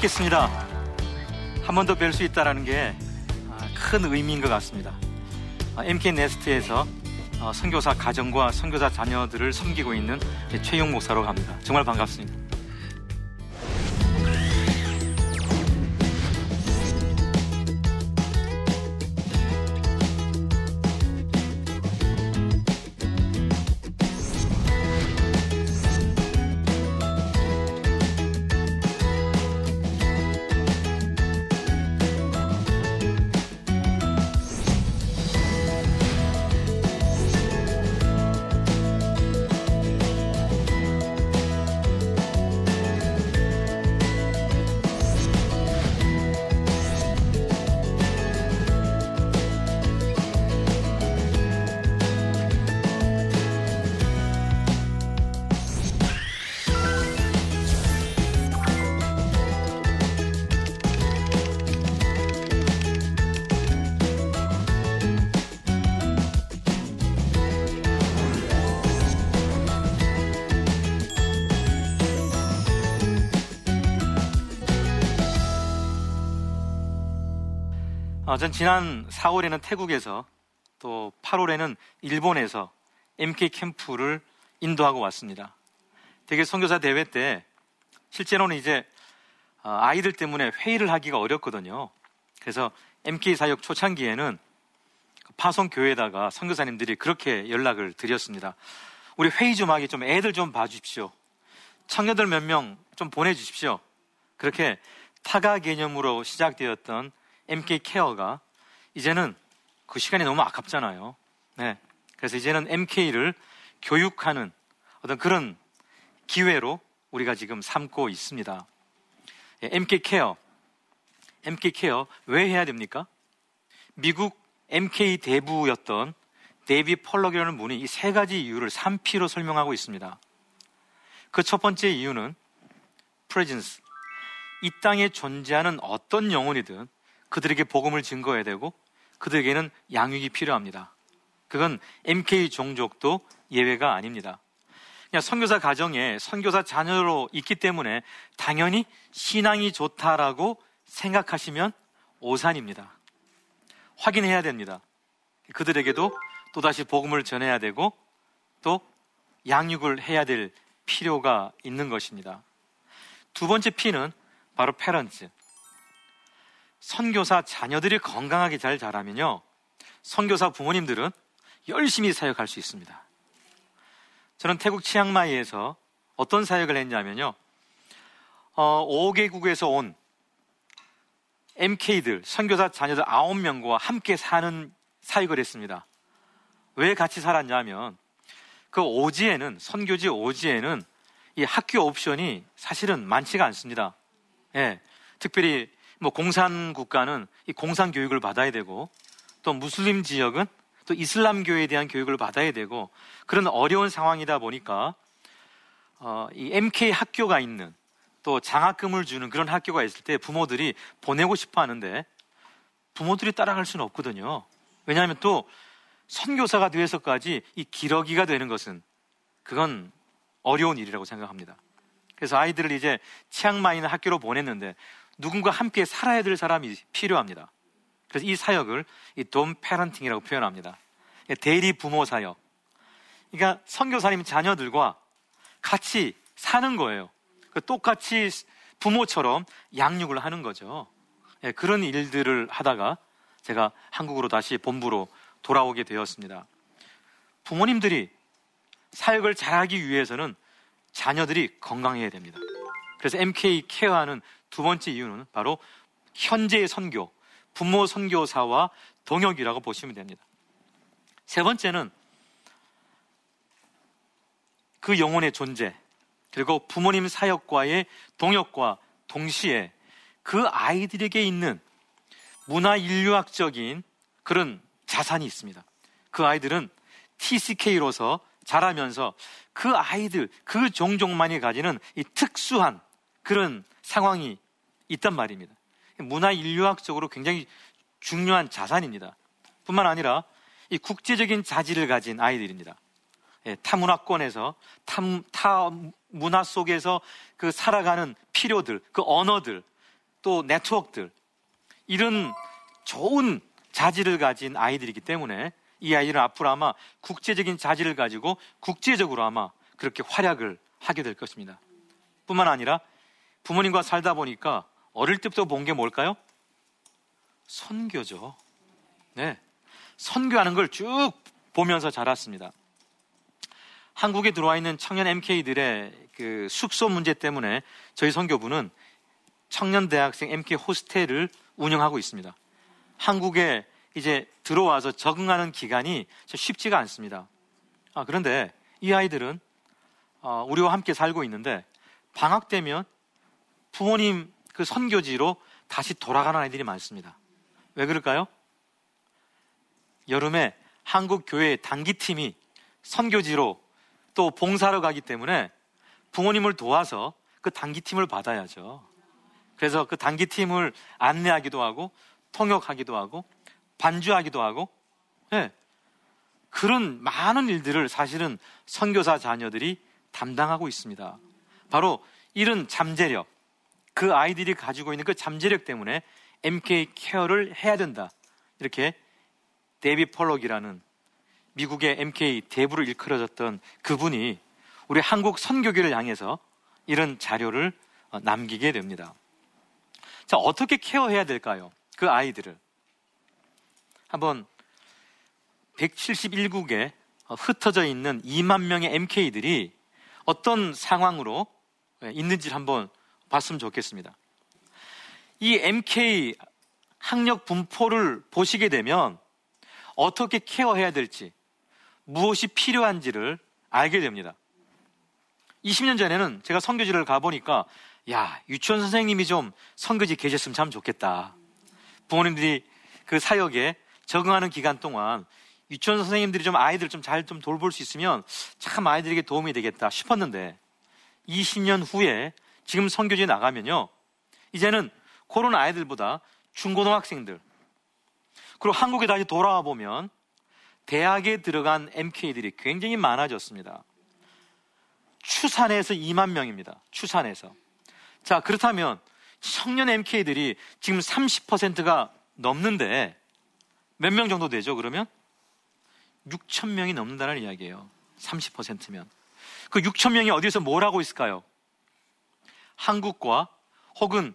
또 뵙겠습니다. 한 번 더 뵐 수 있다는 게 큰 의미인 것 같습니다. MK 네스트에서 어, 선교사 가정과 선교사 자녀들을 섬기고 있는 최용 목사로 갑니다. 정말 반갑습니다. 어, 전 지난 4월에는 태국에서 또 8월에는 일본에서 MK 캠프를 인도하고 왔습니다. 되게 선교사 대회 때 실제로는 이제 어, 아이들 때문에 회의를 하기가 어렵거든요. 그래서 MK 사역 초창기에는 파송 교회에다가 선교사님들이 그렇게 연락을 드렸습니다. 우리 회의 좀 하기 좀 애들 좀 봐주십시오. 청년들 몇 명 좀 보내주십시오. 그렇게 탁아 개념으로 시작되었던 MK care가 이제는 그 시간이 너무 아깝잖아요. 네. 그래서 이제는 MK를 교육하는 어떤 그런 기회로 우리가 지금 삼고 있습니다. MK 케어. MK 케어 왜 해야 됩니까? 미국 MK 대부였던 David Pollock이라는 분이 이 세 가지 이유를 3P로 설명하고 있습니다. 그 첫 번째 이유는 presence. 이 땅에 존재하는 어떤 영혼이든 그들에게 복음을 증거해야 되고 그들에게는 양육이 필요합니다. 그건 MK 종족도 예외가 아닙니다. 그냥 선교사 가정에 선교사 자녀로 있기 때문에 당연히 신앙이 좋다라고 생각하시면 오산입니다. 확인해야 됩니다. 그들에게도 또다시 복음을 전해야 되고 또 양육을 해야 될 필요가 있는 것입니다. 두 번째 P는 바로 페런츠. 선교사 자녀들이 건강하게 잘 자라면요. 선교사 부모님들은 열심히 사역할 수 있습니다. 저는 태국 치앙마이에서 어떤 사역을 했냐면요. 어, 5개국에서 온 MK들, 선교사 자녀들 9명과 함께 사는 사역을 했습니다. 왜 같이 살았냐면 그 오지에는, 선교지 오지에는 이 학교 옵션이 사실은 많지가 않습니다. 예. 특별히 뭐 공산 국가는 이 공산 교육을 받아야 되고 또 무슬림 지역은 또 이슬람교에 대한 교육을 받아야 되고 그런 어려운 상황이다 보니까 어, 이 MK 학교가 있는 또 장학금을 주는 그런 학교가 있을 때 부모들이 보내고 싶어 하는데 부모들이 따라갈 수는 없거든요. 왜냐하면 또 선교사가 되어서까지 이 기러기가 되는 것은 그건 어려운 일이라고 생각합니다. 그래서 아이들을 이제 치앙마이 있는 학교로 보냈는데 누군가 함께 살아야 될 사람이 필요합니다. 그래서 이 사역을 이돔 패런팅이라고 표현합니다. 대리 부모 사역. 그러니까 선교사님 자녀들과 같이 사는 거예요. 그 똑같이 부모처럼 양육을 하는 거죠. 예, 그런 일들을 하다가 제가 한국으로 다시 본부로 돌아오게 되었습니다. 부모님들이 사역을 잘하기 위해서는 자녀들이 건강해야 됩니다. 그래서 MK 케어하는 두 번째 이유는 바로 현재의 선교, 부모 선교사와 동역이라고 보시면 됩니다. 세 번째는 그 영혼의 존재, 그리고 부모님 사역과의 동역과 동시에 그 아이들에게 있는 문화 인류학적인 그런 자산이 있습니다. 그 아이들은 TCK로서 자라면서 그 아이들, 그 종족만이 가지는 이 특수한 그런 상황이 있단 말입니다. 문화 인류학적으로 굉장히 중요한 자산입니다. 뿐만 아니라 이 국제적인 자질을 가진 아이들입니다. 예, 타문화권에서 타, 타 문화 속에서 그 살아가는 필요들, 그 언어들, 또 네트워크들 이런 좋은 자질을 가진 아이들이기 때문에 이 아이들은 앞으로 아마 국제적인 자질을 가지고 국제적으로 아마 그렇게 활약을 하게 될 것입니다. 뿐만 아니라 부모님과 살다 보니까 어릴 때부터 본 게 뭘까요? 선교죠. 네. 선교하는 걸 쭉 보면서 자랐습니다. 한국에 들어와 있는 청년 MK들의 그 숙소 문제 때문에 저희 선교부는 청년 대학생 MK 호스텔을 운영하고 있습니다. 한국에 이제 들어와서 적응하는 기간이 쉽지가 않습니다. 아, 그런데 이 아이들은 어, 우리와 함께 살고 있는데 방학 되면 부모님 그 선교지로 다시 돌아가는 아이들이 많습니다. 왜 그럴까요? 여름에 한국 교회 단기팀이 선교지로 또 봉사로 가기 때문에 부모님을 도와서 그 단기팀을 받아야죠. 그래서 그 단기팀을 안내하기도 하고 통역하기도 하고 반주하기도 하고 네. 그런 많은 일들을 사실은 선교사 자녀들이 담당하고 있습니다. 바로 이런 잠재력, 그 아이들이 가지고 있는 그 잠재력 때문에 MK 케어를 해야 된다. 이렇게 데이비 펄럭이라는 미국의 MK 대부를 일컬어졌던 그분이 우리 한국 선교계를 향해서 이런 자료를 어, 남기게 됩니다. 자, 어떻게 케어해야 될까요? 그 아이들을. 한번 171국에 흩어져 있는 2만 명의 MK들이 어떤 상황으로 예, 있는지를 한번 봤으면 좋겠습니다. 이 MK 학력 분포를 보시게 되면 어떻게 케어해야 될지, 무엇이 필요한지를 알게 됩니다. 20년 전에는 제가 선교지를 가보니까, 야, 유치원 선생님이 좀 선교지 계셨으면 참 좋겠다. 부모님들이 그 사역에 적응하는 기간 동안 유치원 선생님들이 좀 아이들 좀 잘좀 좀 돌볼 수 있으면 참 아이들에게 도움이 되겠다 싶었는데 20년 후에 지금 선교지에 나가면요. 이제는 그런 아이들보다 중고등학생들 그리고 한국에 다시 돌아와 보면 대학에 들어간 MK들이 굉장히 많아졌습니다. 추산에서 2만 명입니다. 추산에서. 자, 그렇다면 청년 MK들이 지금 30%가 넘는데 몇 명 정도 되죠, 그러면? 6천 명이 넘는다는 이야기예요. 30%면. 그 6천 명이 어디서 뭘 하고 있을까요? 한국과 혹은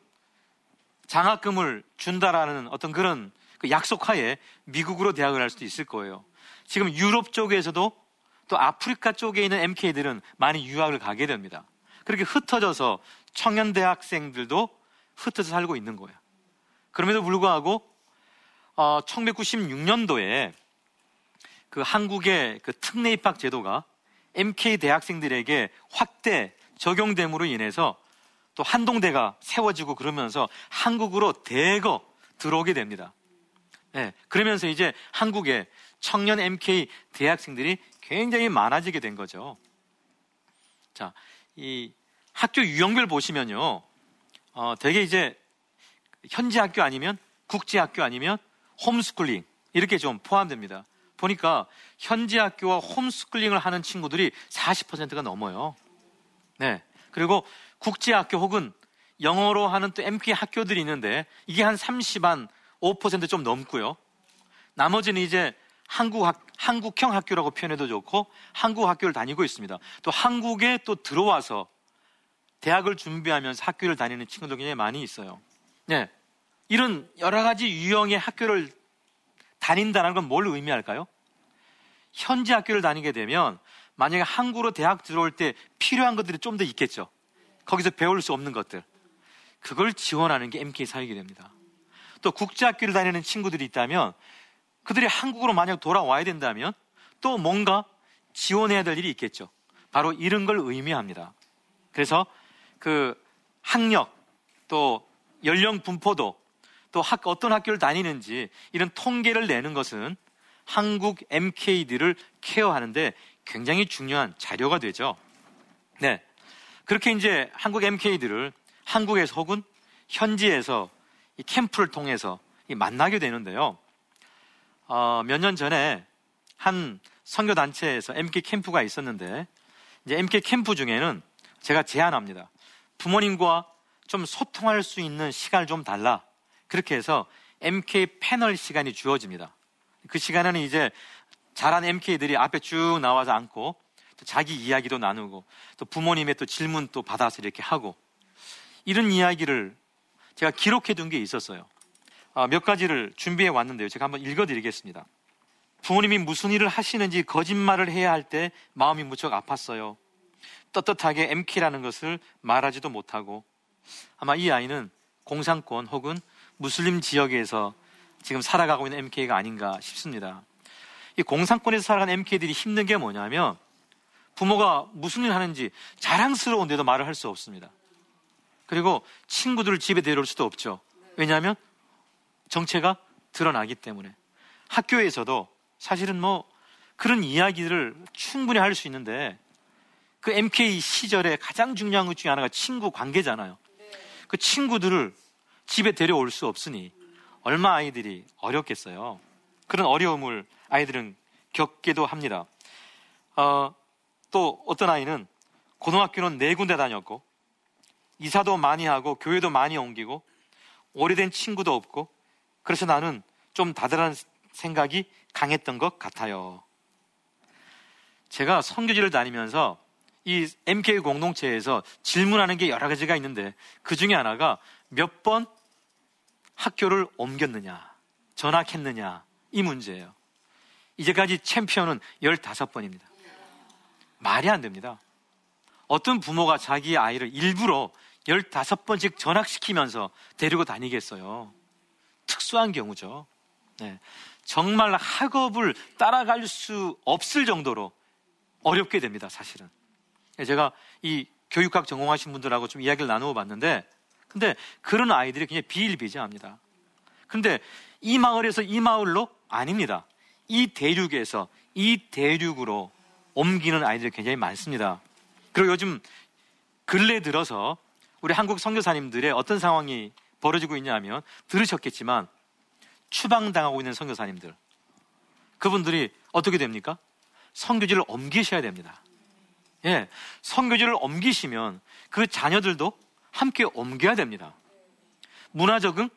장학금을 준다라는 어떤 그런 그 약속하에 미국으로 대학을 할 수도 있을 거예요. 지금 유럽 쪽에서도 또 아프리카 쪽에 있는 MK들은 많이 유학을 가게 됩니다. 그렇게 흩어져서 청년 대학생들도 흩어져 살고 있는 거예요. 그럼에도 불구하고 어, 1996년도에 그 한국의 그 특례 입학 제도가 MK 대학생들에게 확대 적용됨으로 인해서 또 한동대가 세워지고 그러면서 한국으로 대거 들어오게 됩니다. 네, 그러면서 이제 한국에 청년 MK 대학생들이 굉장히 많아지게 된 거죠. 자, 이 학교 유형별 보시면요. 어, 되게 이제 현지 학교 아니면 국제 학교 아니면 홈스쿨링 이렇게 좀 포함됩니다. 보니까 현지 학교와 홈스쿨링을 하는 친구들이 40%가 넘어요. 네. 그리고 국제 학교 혹은 영어로 하는 또 MK 학교들이 있는데 이게 한 30, 한 5%좀 넘고요. 나머지는 이제 한국 학, 한국형 학교라고 표현해도 좋고 한국 학교를 다니고 있습니다. 또 한국에 또 들어와서 대학을 준비하면서 학교를 다니는 친구들 굉장히 많이 있어요. 네. 이런 여러 가지 유형의 학교를 다닌다는 건 뭘 의미할까요? 현지 학교를 다니게 되면 만약에 한국으로 대학 들어올 때 필요한 것들이 좀 더 있겠죠. 거기서 배울 수 없는 것들. 그걸 지원하는 게 MK 사역이 됩니다. 또 국제학교를 다니는 친구들이 있다면 그들이 한국으로 만약 돌아와야 된다면 또 뭔가 지원해야 될 일이 있겠죠. 바로 이런 걸 의미합니다. 그래서 그 학력 또 연령 분포도 또 학, 어떤 학교를 다니는지 이런 통계를 내는 것은 한국 MK들을 케어하는데 굉장히 중요한 자료가 되죠. 네. 그렇게 이제 한국 MK들을 한국에서 혹은 현지에서 이 캠프를 통해서 만나게 되는데요. 어, 몇 년 전에 한 선교 단체에서 MK 캠프가 있었는데 이제 MK 캠프 중에는 제가 제안합니다. 부모님과 좀 소통할 수 있는 시간을 좀 달라. 그렇게 해서 MK 패널 시간이 주어집니다. 그 시간에는 이제 잘한 MK들이 앞에 쭉 나와서 앉고 또 자기 이야기도 나누고 또 부모님의 또 질문 또 받아서 이렇게 하고 이런 이야기를 제가 기록해 둔 게 있었어요. 아, 몇 가지를 준비해 왔는데요. 제가 한번 읽어 드리겠습니다. 부모님이 무슨 일을 하시는지 거짓말을 해야 할 때 마음이 무척 아팠어요. 떳떳하게 MK라는 것을 말하지도 못하고 아마 이 아이는 공산권 혹은 무슬림 지역에서 지금 살아가고 있는 MK가 아닌가 싶습니다. 이 공산권에서 살아가는 MK들이 힘든 게 뭐냐면 부모가 무슨 일 하는지 자랑스러운데도 말을 할 수 없습니다. 그리고 친구들을 집에 데려올 수도 없죠. 왜냐하면 정체가 드러나기 때문에 학교에서도 사실은 뭐 그런 이야기를 충분히 할 수 있는데 그 MK 시절에 가장 중요한 것 중에 하나가 친구 관계잖아요. 그 친구들을 집에 데려올 수 없으니 얼마 아이들이 어렵겠어요. 그런 어려움을 아이들은 겪기도 합니다. 어, 또 어떤 아이는 고등학교는 네 군데 다녔고 이사도 많이 하고 교회도 많이 옮기고 오래된 친구도 없고 그래서 나는 좀 다들한 생각이 강했던 것 같아요. 제가 선교지를 다니면서 이 MK 공동체에서 질문하는 게 여러 가지가 있는데 그 중에 하나가 몇 번 학교를 옮겼느냐, 전학했느냐, 이 문제예요. 이제까지 챔피언은 15번입니다. 말이 안 됩니다. 어떤 부모가 자기 아이를 일부러 15번씩 전학시키면서 데리고 다니겠어요. 특수한 경우죠. 네. 정말 학업을 따라갈 수 없을 정도로 어렵게 됩니다, 사실은. 제가 이 교육학 전공하신 분들하고 좀 이야기를 나누어 봤는데, 근데 그런 아이들이 굉장히 비일비재합니다. 근데 이 마을에서 이 마을로 아닙니다. 이 대륙에서 이 대륙으로 옮기는 아이들이 굉장히 많습니다. 그리고 요즘 근래 들어서 우리 한국 선교사님들의 어떤 상황이 벌어지고 있냐면 들으셨겠지만 추방당하고 있는 선교사님들 그분들이 어떻게 됩니까? 선교지를 옮기셔야 됩니다. 예, 선교지를 옮기시면 그 자녀들도 함께 옮겨야 됩니다. 문화 적응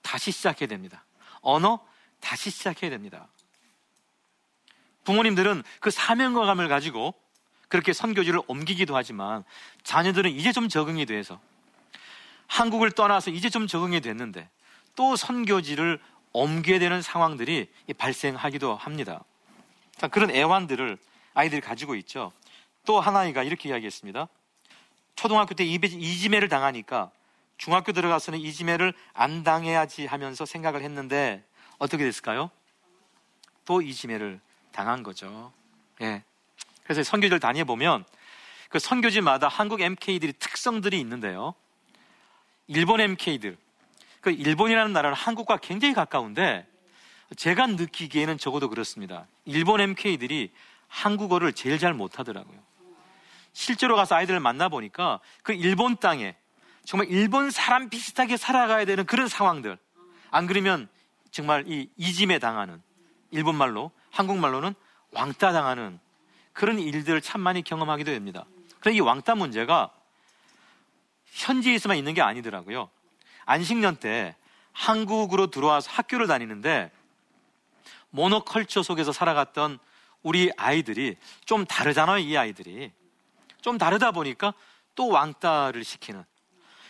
다시 시작해야 됩니다. 언어 다시 시작해야 됩니다. 부모님들은 그 사명감을 가지고 그렇게 선교지를 옮기기도 하지만 자녀들은 이제 좀 적응이 돼서 한국을 떠나서 이제 좀 적응이 됐는데 또 선교지를 옮겨야 되는 상황들이 발생하기도 합니다. 자, 그런 애환들을 아이들이 가지고 있죠. 또 하나이가 이렇게 이야기했습니다. 초등학교 때 이지매를 당하니까 중학교 들어가서는 이지매를 안 당해야지 하면서 생각을 했는데 어떻게 됐을까요? 또 이지매를 당한 거죠. 예. 그래서 선교지를 다녀 보면 그 선교지마다 한국 MK들이 특성들이 있는데요. 일본 MK들. 그 일본이라는 나라는 한국과 굉장히 가까운데 제가 느끼기에는 적어도 그렇습니다. 일본 MK들이 한국어를 제일 잘 못하더라고요. 실제로 가서 아이들을 만나보니까 그 일본 땅에 정말 일본 사람 비슷하게 살아가야 되는 그런 상황들. 안 그러면 정말 이 이짐에 당하는 일본말로, 한국말로는 왕따 당하는 그런 일들을 참 많이 경험하기도 됩니다. 그런데 이 왕따 문제가 현지에서만 있는 게 아니더라고요. 안식년 때 한국으로 들어와서 학교를 다니는데 모노컬처 속에서 살아갔던 우리 아이들이 좀 다르잖아요, 이 아이들이. 좀 다르다 보니까 또 왕따를 시키는.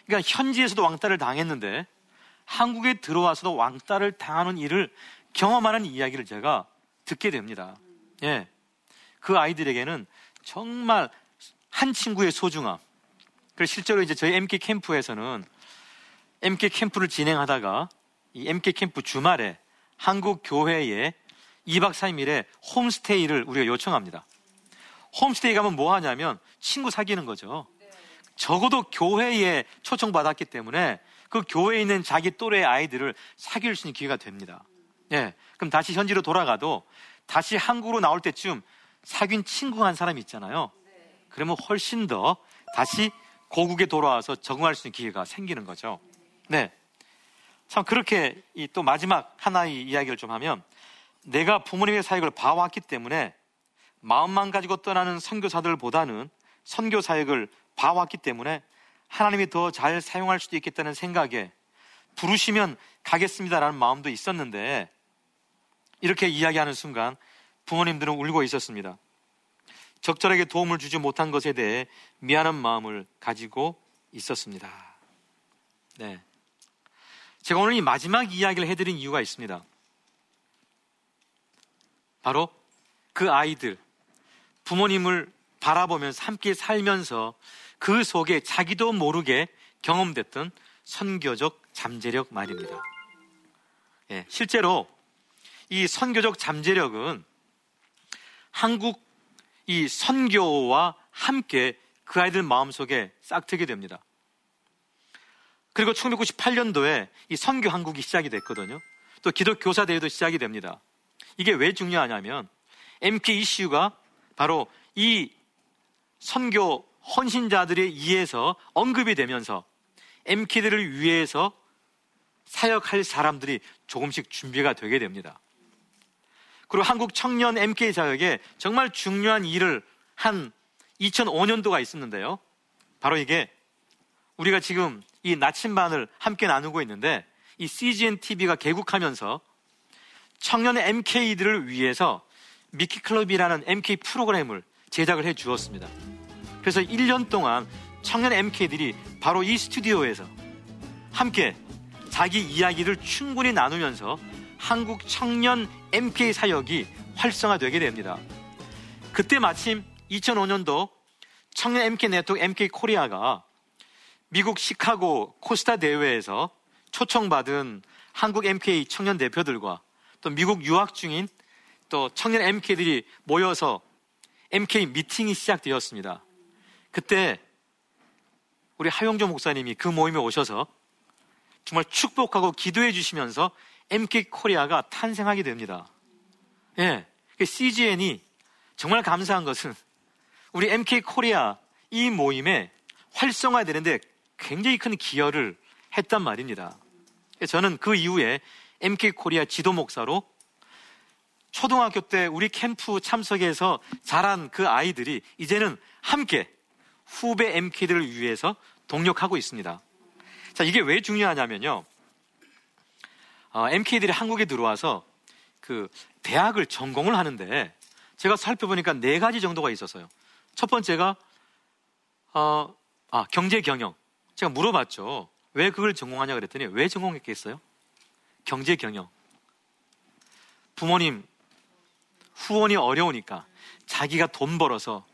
그러니까 현지에서도 왕따를 당했는데 한국에 들어와서도 왕따를 당하는 일을 경험하는 이야기를 제가 듣게 됩니다. 예. 그 아이들에게는 정말 한 친구의 소중함. 그래서 실제로 이제 저희 MK 캠프에서는 MK 캠프를 진행하다가 이 MK 캠프 주말에 한국 교회에 2박 3일에 홈스테이를 우리가 요청합니다. 홈스테이 가면 뭐 하냐면 친구 사귀는 거죠. 적어도 교회에 초청받았기 때문에 그 교회에 있는 자기 또래의 아이들을 사귈 수 있는 기회가 됩니다. 예. 그럼 다시 현지로 돌아가도 다시 한국으로 나올 때쯤 사귄 친구 한 사람이 있잖아요. 그러면 훨씬 더 다시 고국에 돌아와서 적응할 수 있는 기회가 생기는 거죠. 네. 참 그렇게 또 마지막 하나의 이야기를 좀 하면 내가 부모님의 사역을 봐왔기 때문에 마음만 가지고 떠나는 선교사들보다는 선교 사역을 봐왔기 때문에 하나님이 더 잘 사용할 수도 있겠다는 생각에 부르시면 가겠습니다라는 마음도 있었는데 이렇게 이야기하는 순간 부모님들은 울고 있었습니다. 적절하게 도움을 주지 못한 것에 대해 미안한 마음을 가지고 있었습니다. 네. 제가 오늘 이 마지막 이야기를 해드린 이유가 있습니다. 바로 그 아이들, 부모님을 바라보면서 함께 살면서 그 속에 자기도 모르게 경험됐던 선교적 잠재력 말입니다. 예, 실제로 이 선교적 잠재력은 한국 이 선교와 함께 그 아이들 마음속에 싹트게 됩니다. 그리고 1998년도에 이 선교 한국이 시작이 됐거든요. 또 기독 교사 대회도 시작이 됩니다. 이게 왜 중요하냐면 MK 이슈가 바로 이 선교 헌신자들에 의해서 언급이 되면서 MK들을 위해서 사역할 사람들이 조금씩 준비가 되게 됩니다. 그리고 한국 청년 MK 자격에 정말 중요한 일을 한 2005년도가 있었는데요. 바로 이게 우리가 지금 이 나침반을 함께 나누고 있는데 이 CGN TV가 개국하면서 청년 MK들을 위해서 미키 클럽이라는 MK 프로그램을 제작을 해 주었습니다. 그래서 1년 동안 청년 MK들이 바로 이 스튜디오에서 함께 자기 이야기를 충분히 나누면서 한국 청년 MK 사역이 활성화되게 됩니다. 그때 마침 2005년도 청년 MK 네트워크 MK 코리아가 미국 시카고 코스타 대회에서 초청받은 한국 MK 청년 대표들과 또 미국 유학 중인 또 청년 MK들이 모여서 MK 미팅이 시작되었습니다. 그때 우리 하용조 목사님이 그 모임에 오셔서 정말 축복하고 기도해 주시면서 MK 코리아가 탄생하게 됩니다. 예. CGN이 정말 감사한 것은 우리 MK 코리아 이 모임에 활성화되는데 굉장히 큰 기여를 했단 말입니다. 저는 그 이후에 MK 코리아 지도 목사로 초등학교 때 우리 캠프 참석해서 자란 그 아이들이 이제는 함께 후배 MK들을 위해서 동력하고 있습니다. 자, 이게 왜 중요하냐면요. 어, MK들이 한국에 들어와서 그 대학을 전공을 하는데 제가 살펴보니까 네 가지 정도가 있었어요. 첫 번째가 어, 아, 경제 경영. 제가 물어봤죠. 왜 그걸 전공하냐 그랬더니 왜 전공했겠어요? 경제 경영. 부모님 후원이 어려우니까 자기가 돈 벌어서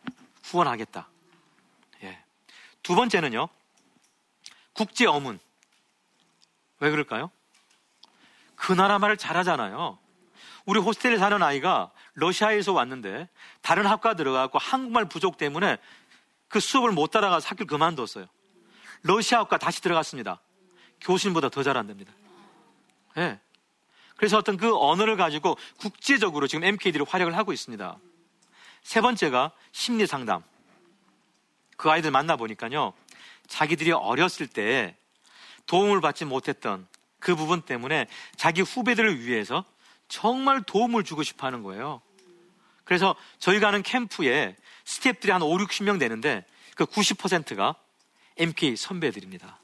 후원하겠다. 예. 두 번째는요. 국제 어문. 왜 그럴까요? 그 나라 말을 잘하잖아요. 우리 호스텔에 사는 아이가 러시아에서 왔는데 다른 학과 들어가고 한국말 부족 때문에 그 수업을 못 따라가서 학교를 그만뒀어요. 러시아 학과 다시 들어갔습니다. 교수님보다 더 잘한답니다. 예. 네. 그래서 어떤 그 언어를 가지고 국제적으로 지금 MK들이 활약을 하고 있습니다. 세 번째가 심리 상담. 그 아이들 만나보니까요. 자기들이 어렸을 때 도움을 받지 못했던 그 부분 때문에 자기 후배들을 위해서 정말 도움을 주고 싶어 하는 거예요. 그래서 저희가 하는 캠프에 스태프들이 한 5, 60명 되는데 그 90%가 MK 선배들입니다.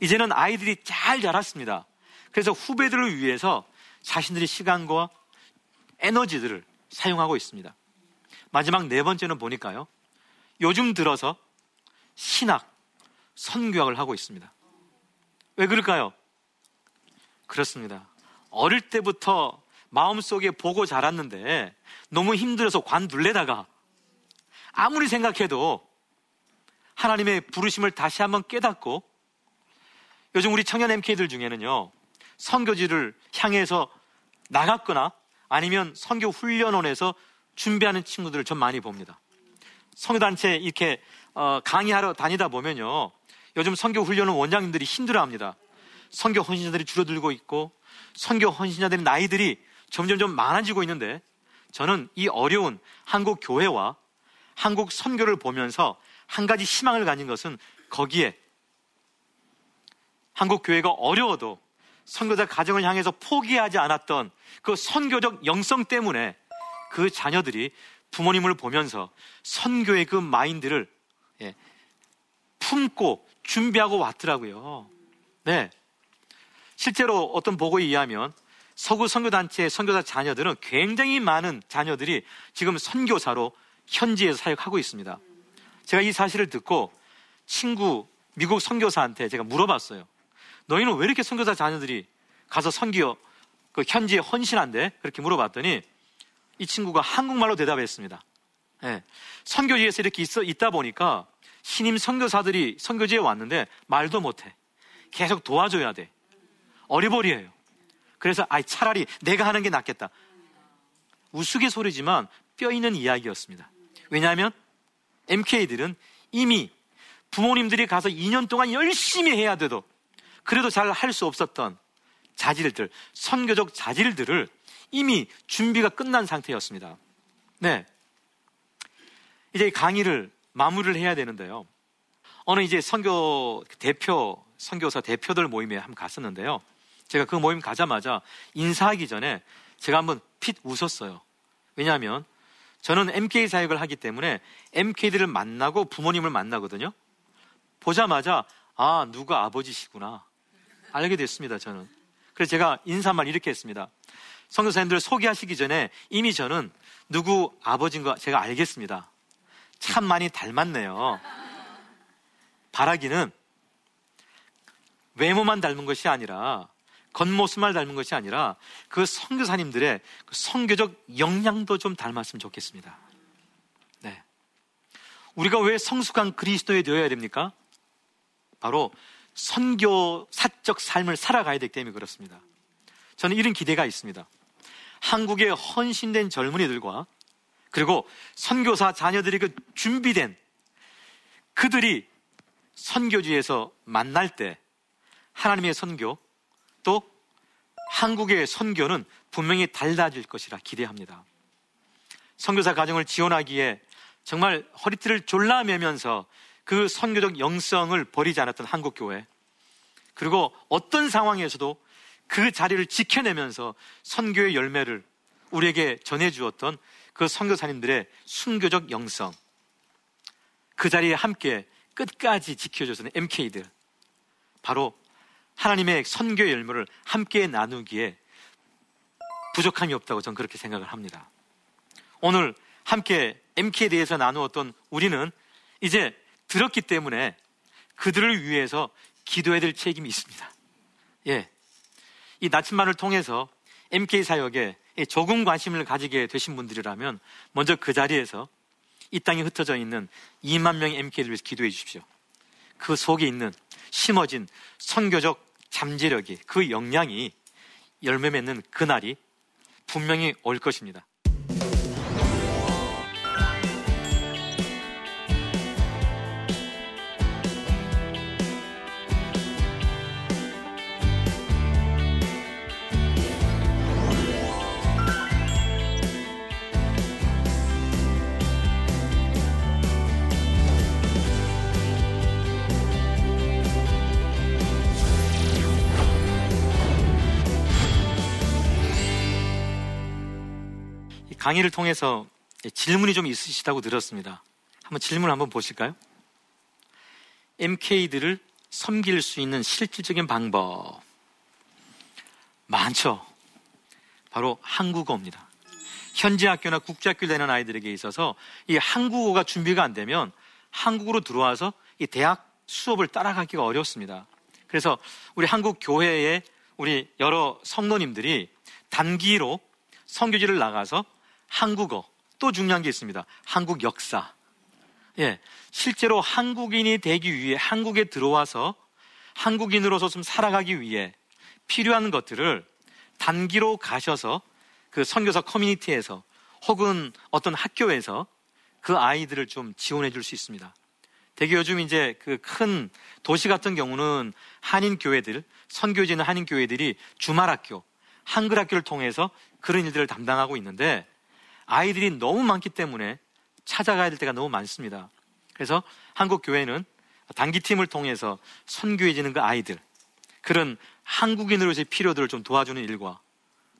이제는 아이들이 잘 자랐습니다. 그래서 후배들을 위해서 자신들의 시간과 에너지들을 사용하고 있습니다. 마지막 네 번째는 보니까요. 요즘 들어서 신학, 선교학을 하고 있습니다. 왜 그럴까요? 그렇습니다. 어릴 때부터 마음속에 보고 자랐는데 너무 힘들어서 관둘레다가 아무리 생각해도 하나님의 부르심을 다시 한번 깨닫고 요즘 우리 청년 MK들 중에는요, 선교지를 향해서 나갔거나 아니면 선교 훈련원에서 준비하는 친구들을 좀 많이 봅니다. 선교단체 이렇게 어, 강의하러 다니다 보면요, 요즘 선교 훈련원 원장님들이 힘들어합니다. 선교 헌신자들이 줄어들고 있고 선교 헌신자들의 나이들이 점점점 많아지고 있는데 저는 이 어려운 한국 교회와 한국 선교를 보면서 한 가지 희망을 가진 것은 거기에 한국 교회가 어려워도 선교자 가정을 향해서 포기하지 않았던 그 선교적 영성 때문에 그 자녀들이 부모님을 보면서 선교의 그 마인드를 예, 품고 준비하고 왔더라고요. 네. 실제로 어떤 보고에 의하면 서구 선교단체 선교사 자녀들은 굉장히 많은 자녀들이 지금 선교사로 현지에서 사역하고 있습니다. 제가 이 사실을 듣고 친구 미국 선교사한테 제가 물어봤어요. 너희는 왜 이렇게 선교사 자녀들이 가서 선교 그 현지에 헌신한데 그렇게 물어봤더니 이 친구가 한국말로 대답했습니다. 네. 선교지에서 이렇게 있어 있다 보니까 신임 선교사들이 선교지에 왔는데 말도 못해. 계속 도와줘야 돼. 어리버리해요. 그래서 아 차라리 내가 하는 게 낫겠다. 우스갯소리지만 뼈 있는 이야기였습니다. 왜냐하면 MK들은 이미 부모님들이 가서 2년 동안 열심히 해야 돼도 그래도 잘 할 수 없었던 자질들, 선교적 자질들을 이미 준비가 끝난 상태였습니다. 네. 이제 강의를 마무리를 해야 되는데요. 어느 이제 선교 대표, 선교사 대표들 모임에 한번 갔었는데요. 제가 그 모임 가자마자 인사하기 전에 제가 한번 핏 웃었어요. 왜냐하면 저는 MK 사역을 하기 때문에 MK들을 만나고 부모님을 만나거든요. 보자마자 아 누가 아버지시구나 알게 됐습니다. 저는 그래서 제가 인사말 이렇게 했습니다. 성교사님들 소개하시기 전에 이미 저는 누구 아버지인 거 제가 알겠습니다. 참 많이 닮았네요. 바라기는 외모만 닮은 것이 아니라 겉모습만 닮은 것이 아니라 그 성교사님들의 그 성교적 역량도 좀 닮았으면 좋겠습니다. 네. 우리가 왜 성숙한 그리스도에 되어야 됩니까? 바로 선교 사적 삶을 살아가야 되기 때문에 그렇습니다. 저는 이런 기대가 있습니다. 한국의 헌신된 젊은이들과 그리고 선교사 자녀들이 그 준비된 그들이 선교지에서 만날 때 하나님의 선교 또 한국의 선교는 분명히 달라질 것이라 기대합니다. 선교사 가정을 지원하기에 정말 허리띠를 졸라매면서 그 선교적 영성을 버리지 않았던 한국 교회 그리고 어떤 상황에서도 그 자리를 지켜내면서 선교의 열매를 우리에게 전해주었던 그 선교사님들의 순교적 영성 그 자리에 함께 끝까지 지켜줘서는 MK들 바로 하나님의 선교의 열매를 함께 나누기에 부족함이 없다고 저는 그렇게 생각을 합니다. 오늘 함께 MK에 대해서 나누었던 우리는 이제 들었기 때문에 그들을 위해서 기도해야 될 책임이 있습니다. 예. 이 나침반을 통해서 MK 사역에 조금 관심을 가지게 되신 분들이라면 먼저 그 자리에서 이 땅에 흩어져 있는 2만 명의 MK를 위해서 기도해 주십시오. 그 속에 있는 심어진 선교적 잠재력이 그 역량이 열매 맺는 그날이 분명히 올 것입니다. 강의를 통해서 질문이 좀 있으시다고 들었습니다. 한번 질문 한번 보실까요? MK들을 섬길 수 있는 실질적인 방법. 많죠. 바로 한국어입니다. 현지 학교나 국제학교 되는 아이들에게 있어서 이 한국어가 준비가 안 되면 한국으로 들어와서 이 대학 수업을 따라가기가 어렵습니다. 그래서 우리 한국 교회의 우리 여러 성도님들이 단기로 성교지를 나가서 한국어, 또 중요한 게 있습니다. 한국 역사. 예. 실제로 한국인이 되기 위해 한국에 들어와서 한국인으로서 좀 살아가기 위해 필요한 것들을 단기로 가셔서 그 선교사 커뮤니티에서 혹은 어떤 학교에서 그 아이들을 좀 지원해 줄 수 있습니다. 되게 요즘 이제 그 큰 도시 같은 경우는 한인 교회들, 선교지는 한인 교회들이 주말 학교, 한글 학교를 통해서 그런 일들을 담당하고 있는데 아이들이 너무 많기 때문에 찾아가야 될 때가 너무 많습니다. 그래서 한국 교회는 단기 팀을 통해서 선교해지는 그 아이들, 그런 한국인으로서의 필요들을 좀 도와주는 일과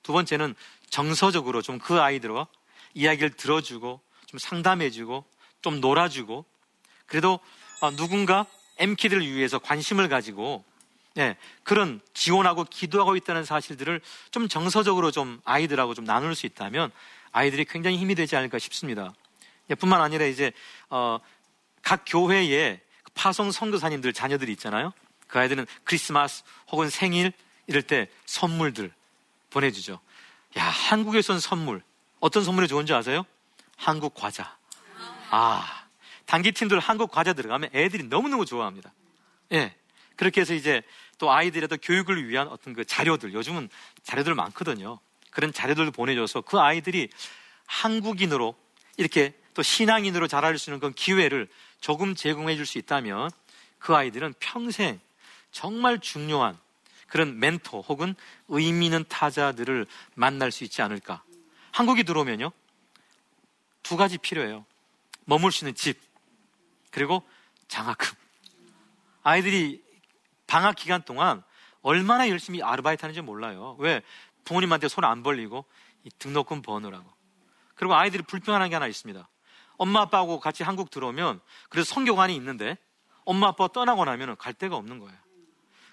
두 번째는 정서적으로 좀 그 아이들과 이야기를 들어주고 좀 상담해주고 좀 놀아주고 그래도 어, 누군가 M키들을 위해서 관심을 가지고 네, 그런 지원하고 기도하고 있다는 사실들을 좀 정서적으로 좀 아이들하고 좀 나눌 수 있다면 아이들이 굉장히 힘이 되지 않을까 싶습니다. 예, 뿐만 아니라 이제 어, 각 교회에 파송 선교사님들 자녀들이 있잖아요. 그 아이들은 크리스마스 혹은 생일 이럴 때 선물들 보내주죠. 야 한국에선 선물 어떤 선물이 좋은지 아세요? 한국 과자. 아 단기 팀들 한국 과자 들어가면 애들이 너무너무 좋아합니다. 예. 그렇게 해서 이제 또 아이들의 또 교육을 위한 어떤 그 자료들, 요즘은 자료들 많거든요. 그런 자료들을 보내줘서 그 아이들이 한국인으로 이렇게 또 신앙인으로 자랄 수 있는 그런 기회를 조금 제공해 줄 수 있다면 그 아이들은 평생 정말 중요한 그런 멘토 혹은 의미 있는 타자들을 만날 수 있지 않을까. 한국이 들어오면요. 두 가지 필요해요. 머물 수 있는 집, 그리고 장학금. 아이들이 방학 기간 동안 얼마나 열심히 아르바이트 하는지 몰라요. 왜? 부모님한테 손 안 벌리고 등록금 버느라고. 그리고 아이들이 불평하는 게 하나 있습니다. 엄마 아빠하고 같이 한국 들어오면 그래서 성교관이 있는데 엄마 아빠 떠나고 나면 갈 데가 없는 거예요.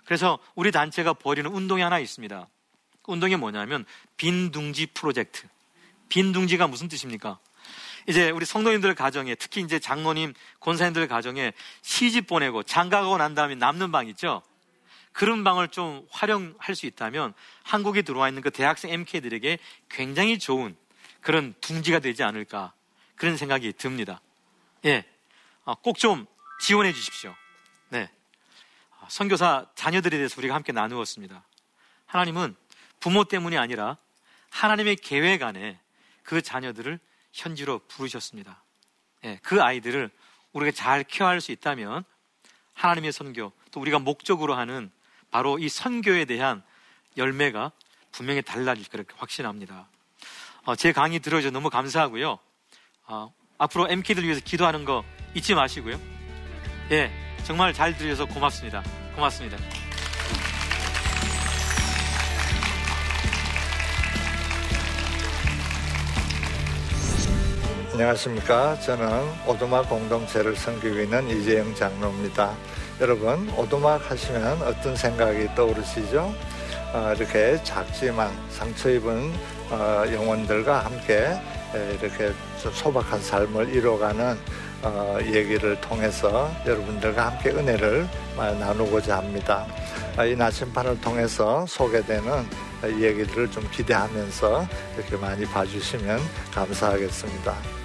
그래서 우리 단체가 벌이는 운동이 하나 있습니다. 그 운동이 뭐냐면 빈둥지 프로젝트. 빈둥지가 무슨 뜻입니까? 이제 우리 성도님들 가정에 특히 이제 장모님, 권사님들 가정에 시집 보내고 장가 가고 난 다음에 남는 방 있죠? 그런 방을 좀 활용할 수 있다면 한국에 들어와 있는 그 대학생 MK들에게 굉장히 좋은 그런 둥지가 되지 않을까 그런 생각이 듭니다. 예. 아, 꼭좀 지원해 주십시오. 네. 아, 선교사 자녀들에 대해서 우리가 함께 나누었습니다. 하나님은 부모 때문이 아니라 하나님의 계획 안에 그 자녀들을 현지로 부르셨습니다. 예, 그 아이들을 우리가 잘 케어할 수 있다면 하나님의 선교, 또 우리가 목적으로 하는 바로 이 선교에 대한 열매가 분명히 달라질 그렇게 확신합니다. 어, 제 강의 들어주셔서 너무 감사하고요. 어, 앞으로 MK들 위해서 기도하는 거 잊지 마시고요. 예, 정말 잘 들으셔서 고맙습니다. 고맙습니다. 안녕하십니까. 저는 오두막 공동체를 섬기고 있는 이재영 장로입니다. 여러분, 오두막 하시면 어떤 생각이 떠오르시죠? 어, 이렇게 작지만 상처 입은 어, 영혼들과 함께 이렇게 소박한 삶을 이뤄가는 어, 얘기를 통해서 여러분들과 함께 은혜를 나누고자 합니다. 아, 이 나침판을 통해서 소개되는 얘기들을 좀 기대하면서 이렇게 많이 봐주시면 감사하겠습니다.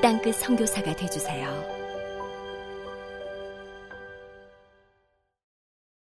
땅끝 성교사가 되주세요